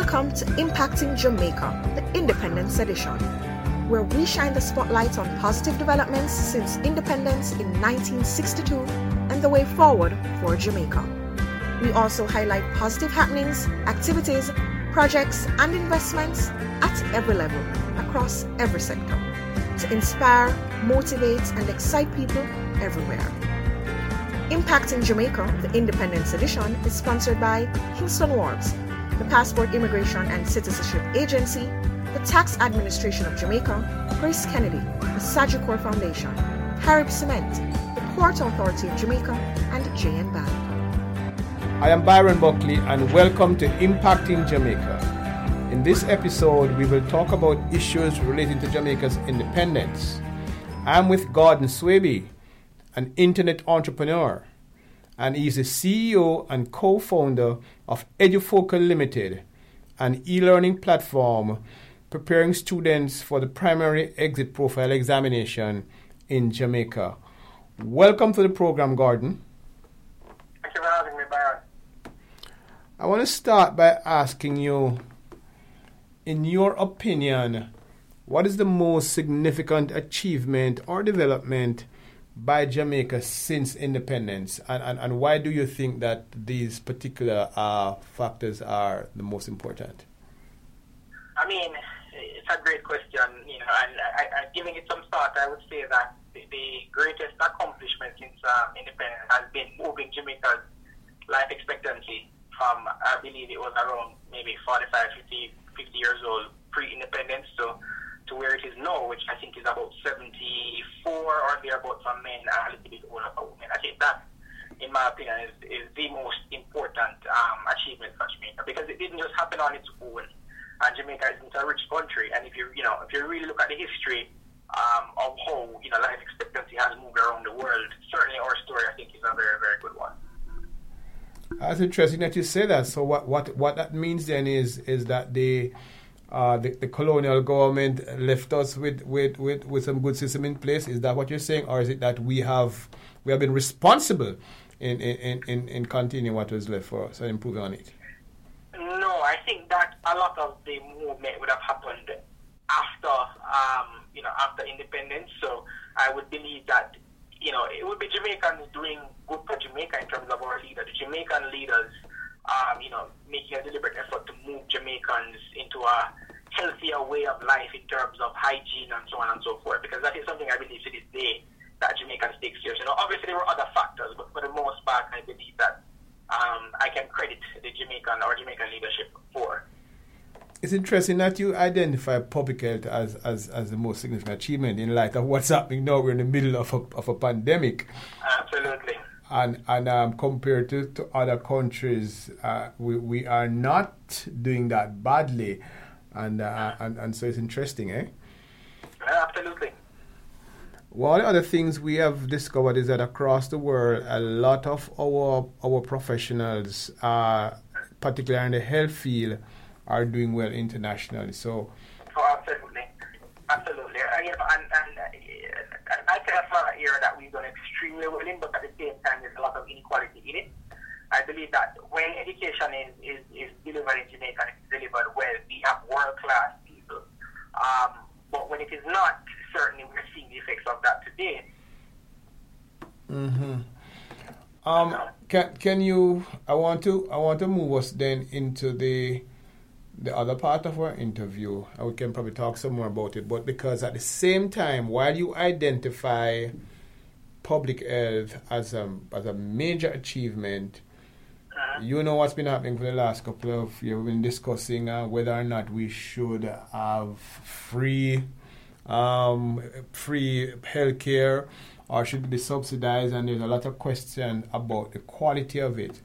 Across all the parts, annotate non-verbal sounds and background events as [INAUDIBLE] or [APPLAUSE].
Welcome to Impacting Jamaica, the Independence Edition, where we shine the spotlight on positive developments since independence in 1962 and the way forward for Jamaica. We also highlight positive happenings, activities, projects, and investments at every level, across every sector, to inspire, motivate, and excite people everywhere. Impacting Jamaica, the Independence Edition, is sponsored by Kingston Wharves, the Passport Immigration and Citizenship Agency, the Tax Administration of Jamaica, Grace Kennedy, the Sagicor Foundation, Carib Cement, the Port Authority of Jamaica, and JN Bank. I am Byron Buckley and welcome to Impacting Jamaica. In this episode, we will talk about issues relating to Jamaica's independence. I'm with Gordon Swaby, an internet entrepreneur and he is the CEO and co founder of EduFocal Limited, an e learning platform preparing students for the primary exit profile examination in Jamaica. Welcome to the program, Gordon. Thank you for having me, Byron. I want to start by asking you, in your opinion, what is the most significant achievement or development by Jamaica since independence, and, and, and why do you think that these particular uh, factors are the most important? I mean, it's a great question, you know, and I, I, giving it some thought, I would say that the, greatest accomplishment since um, independence has been moving Jamaica's life expectancy from, I believe it was around maybe 45, 50, 50 years old pre-independence, so to where it is now, which I think is about 74 or thereabouts for men and a little bit older for women. I think that, in my opinion, is, is the most important um, achievement for Jamaica because it didn't just happen on its own. And Jamaica isn't a rich country, and if you you know if you really look at the history um, of how you know life expectancy has moved around the world, certainly our story I think is a very very good one. That's interesting that you say that. So what what what that means then is is that the uh, the, the, colonial government left us with, with, with, with some good system in place. Is that what you're saying, or is it that we have we have been responsible in in, in, in continuing what was left for us and improving on it? No, I think that a lot of the movement would have happened after um, you know after independence. So I would believe that you know it would be Jamaicans doing good for Jamaica in terms of our leaders. The Jamaican leaders um, you know, making a deliberate effort to move Jamaicans into a healthier way of life in terms of hygiene and so on and so forth. Because that is something I believe to this day that Jamaicans take seriously. You know, obviously there were other factors, but for the most part, I believe that um, I can credit the Jamaican or Jamaican leadership for. It's interesting that you identify public health as, as, as the most significant achievement in light of what's happening now. We're in the middle of a, of a pandemic. Absolutely and and um, compared to, to other countries, uh, we we are not doing that badly, and uh, and and so it's interesting, eh? Absolutely. One of the other things we have discovered is that across the world, a lot of our our professionals, uh, particularly in the health field, are doing well internationally. So. Oh, absolutely, absolutely. Know, and, and I tell us here that we've done extremely well in, but at the same time, there's a lot of inequality in it. I believe that when education is, is, is delivered in Jamaica and it's delivered well, we have world class people. Um, but when it is not, certainly we're seeing the effects of that today. Mm-hmm. Um, can can you? I want to I want to move us then into the the other part of our interview, we can probably talk some more about it, but because at the same time, while you identify public health as a, as a major achievement, uh-huh. you know what's been happening for the last couple of years. We've been discussing uh, whether or not we should have free um, free healthcare or should it be subsidized, and there's a lot of question about the quality of it.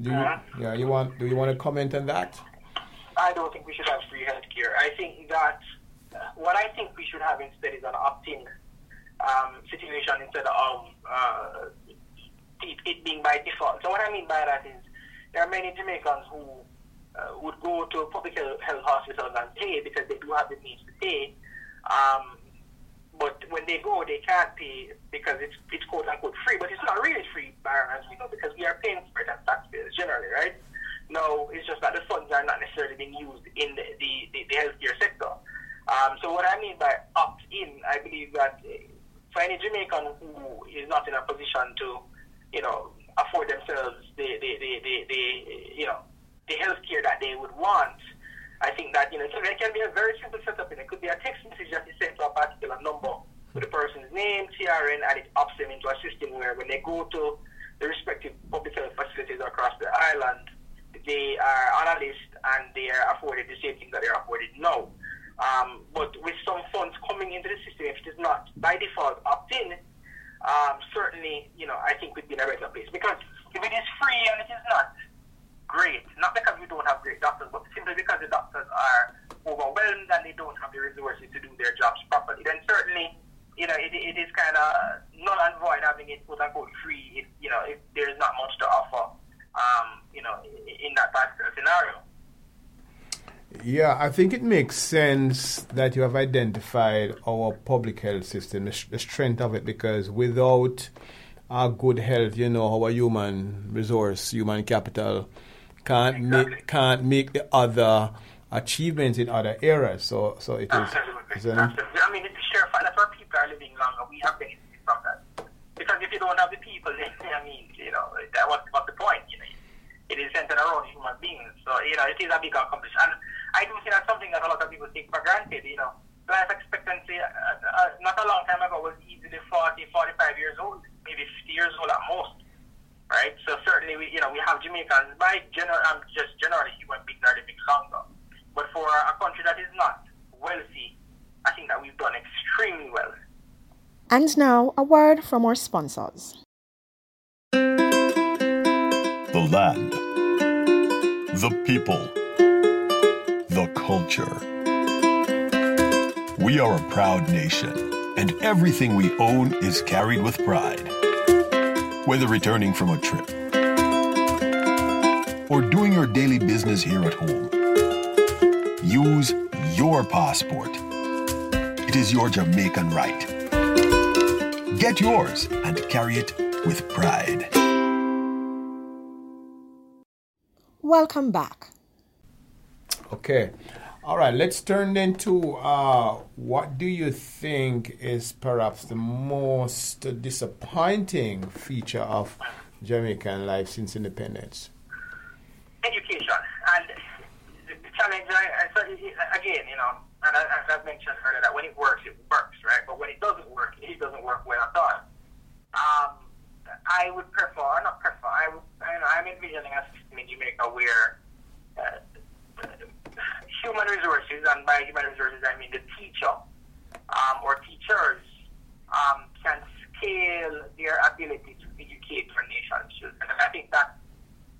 Do you, uh-huh. yeah, you want? Do you want to comment on that? I don't think we should have free healthcare. I think that uh, what I think we should have instead is an opt-in um, situation instead of uh, it, it, being by default. So what I mean by that is there are many Jamaicans who uh, would go to public health hospitals and pay because they do have the means to pay. Um, but when they go, they can't pay because it's, it's quote unquote free. But it's not really free, as we know, because we are paying for it as taxpayers generally, right? No, it's just that the funds are not necessarily being used in the, the, the, the healthcare sector. Um, so what I mean by opt-in, I believe that for any Jamaican who is not in a position to, you know, afford themselves the, the, the, the, the you know, the healthcare that they would want, I think that, you know, there can be a very simple setup and it could be a text message that is sent to a particular number with the person's name, TRN, and it opts them into a system where when they go to the respective public health facilities across the island, they are on a list and they are afforded the same thing that they're afforded now. Um, but with some funds coming into the system, if it is not by default um, certainly, you know, I think we'd be in a better place. Because if it is free and it is not great, not because we don't have great doctors, but simply because the doctors are overwhelmed and they don't have the resources to do their jobs properly, then certainly, you know, it, it is kind of null and void having it quote unquote free if, you know, if there is not much to offer, um, you know, in that particular scenario. Yeah, I think it makes sense that you have identified our public health system, the, the strength of it, because without our good health, you know, our human resource, human capital can't exactly. make can't make the other achievements in other areas. So, so it is. Absolutely. Absolutely. I mean, it's the sheer fact that our people are living longer. We have benefited from that. Because if you don't have the people, [LAUGHS] then I mean, you know, that was what's the point? You know, it is centered around human beings. So, you know, it is a big accomplishment. I do think that's something that a lot of people take for granted, you know. Life expectancy, uh, uh, not a long time ago, was easily 40, 45 years old, maybe 50 years old at most, right? So certainly, we, you know, we have Jamaicans, by general, um, just generally human beings are living longer. But for a country that is not wealthy, I think that we've done extremely well. And now, a word from our sponsors. The land, the people the culture. We are a proud nation, and everything we own is carried with pride. Whether returning from a trip or doing your daily business here at home, use your passport. It is your Jamaican right. Get yours and carry it with pride. Welcome back. Okay. All right, let's turn then to uh, what do you think is perhaps the most disappointing feature of Jamaican life since independence? Education. And the challenge, I, I, again, you know, and as I've mentioned earlier, that when it works, it works, right? But when it doesn't work, it doesn't work well at all. Um, I would prefer, not prefer, I would, I know, I'm envisioning a system in Jamaica where human resources, and by human resources I mean the teacher um, or teachers, um, can scale their ability to educate our nation's children. And I think that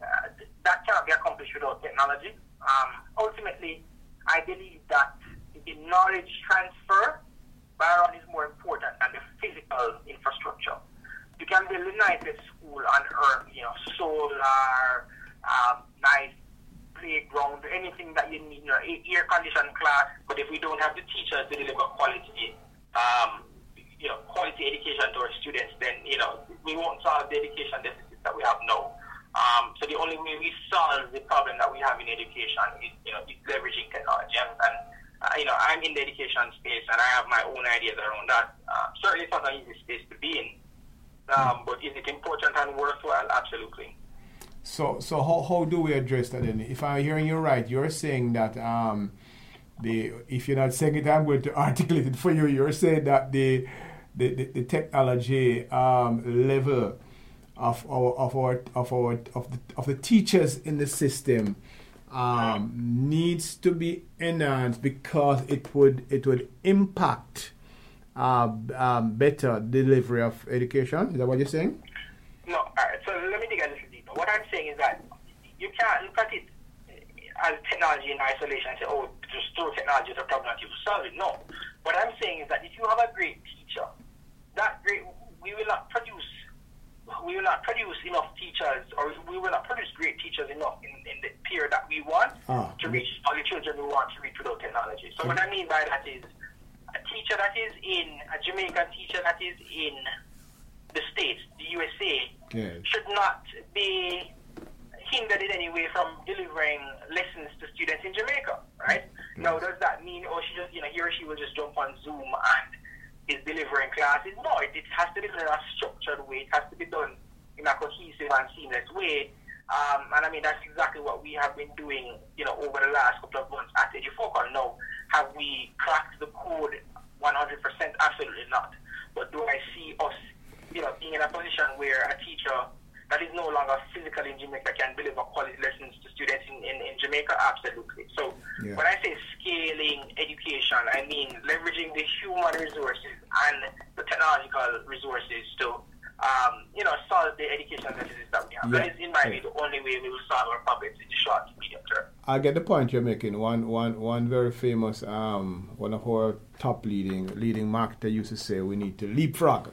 uh, that cannot be accomplished without technology. Um, ultimately, I believe that the knowledge transfer Byron is more important than the physical infrastructure. You can build the nicest school on earth, you know, solar, playground, anything that you need, you know, air conditioned class. But if we don't have the teachers to deliver quality, um, you know, quality education to our students, then you know we won't solve the education deficit that we have now. Um, so the only way we solve the problem that we have in education is, you know, is leveraging technology. And, and uh, you know, I'm in the education space, and I have my own ideas around that. Uh, certainly, it's not an easy space to be in. Um, but is it important and worthwhile? Absolutely. So, so how, how do we address that then? If I'm hearing you right, you're saying that um, the if you're not saying it, I'm going to [LAUGHS] articulate it for you. You're saying that the the, the, the technology um, level of our of our of our of the of the teachers in the system um, needs to be enhanced because it would it would impact uh, um, better delivery of education. Is that what you're saying? No. All right. So let me dig what I'm saying is that you can't look at it as technology in isolation and say, oh, just throw technology is a problem that you solve it. No. What I'm saying is that if you have a great teacher, that great, we will not produce, we will not produce enough teachers, or we will not produce great teachers enough in, in the period that we want ah, to reach all the children we want to reach without technology. So what I mean by that is a teacher that is in, a Jamaican teacher that is in the States, the USA, yes. should not be hindered in any way from delivering lessons to students in Jamaica, right? Now, does that mean, or she just, you know, he or she will just jump on Zoom and is delivering classes? No, it, it has to be done in a structured way. It has to be done in a cohesive and seamless way. Um, and I mean, that's exactly what we have been doing, you know, over the last couple of months at EduFocal. Now, have we cracked the code 100%? Absolutely not. But do I see us, you know, being in a position where a teacher that is no longer physically in Jamaica can deliver quality lessons to students in, in, in Jamaica? Absolutely. So yeah. when I say scaling education, I mean leveraging the human resources and the technological resources to um, you know, solve the education deficits that we have. Yeah. That is, in my view, the only way we will solve our problems in the short to medium term. I get the point you're making. One, one, one very famous, um, one of our top leading leading marketer used to say, we need to leapfrog.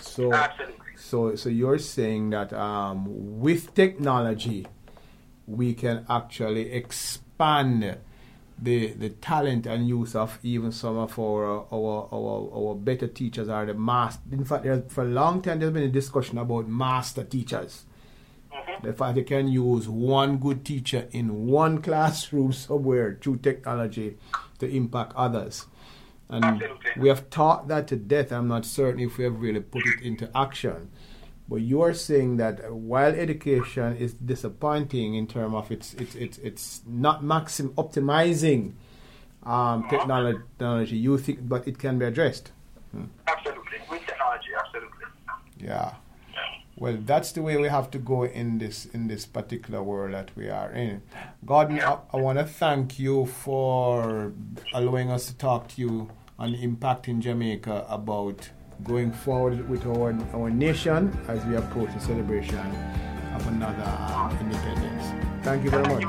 So, Absolutely. So, so you're saying that um, with technology, we can actually expand the the talent and use of even some of our our our, our better teachers are the master. In fact, for a long time there's been a discussion about master teachers. Mm-hmm. The fact they can use one good teacher in one [LAUGHS] classroom somewhere through technology to impact others. And Absolutely. we have taught that to death. I'm not certain if we have really put it into action. But you are saying that while education is disappointing in terms of it's it's it's it's not maxim optimizing um, uh-huh. technology, you think, but it can be addressed. Hmm. Absolutely, with technology, absolutely. Yeah. Well, that's the way we have to go in this in this particular world that we are in. Gordon. I, I want to thank you for allowing us to talk to you on the Impacting Jamaica about going forward with our, our nation as we approach the celebration of another independence. Thank you very much.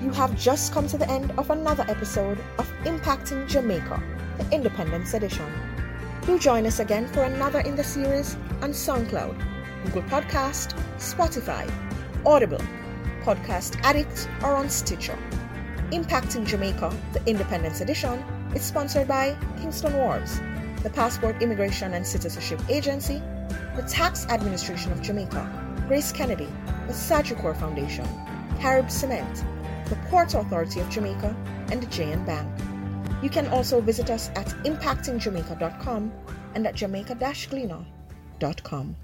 You have just come to the end of another episode of Impacting Jamaica, the Independence Edition. Do join us again for another in the series on SoundCloud, Google Podcast, Spotify, Audible, Podcast Addict, or on Stitcher. Impacting Jamaica, the Independence Edition, is sponsored by Kingston Wharves the Passport Immigration and Citizenship Agency, the Tax Administration of Jamaica, Grace Kennedy, the Sagicor Foundation, Carib Cement, the Port Authority of Jamaica, and the JN Bank. You can also visit us at impactingjamaica.com and at jamaica-gleaner.com dot com.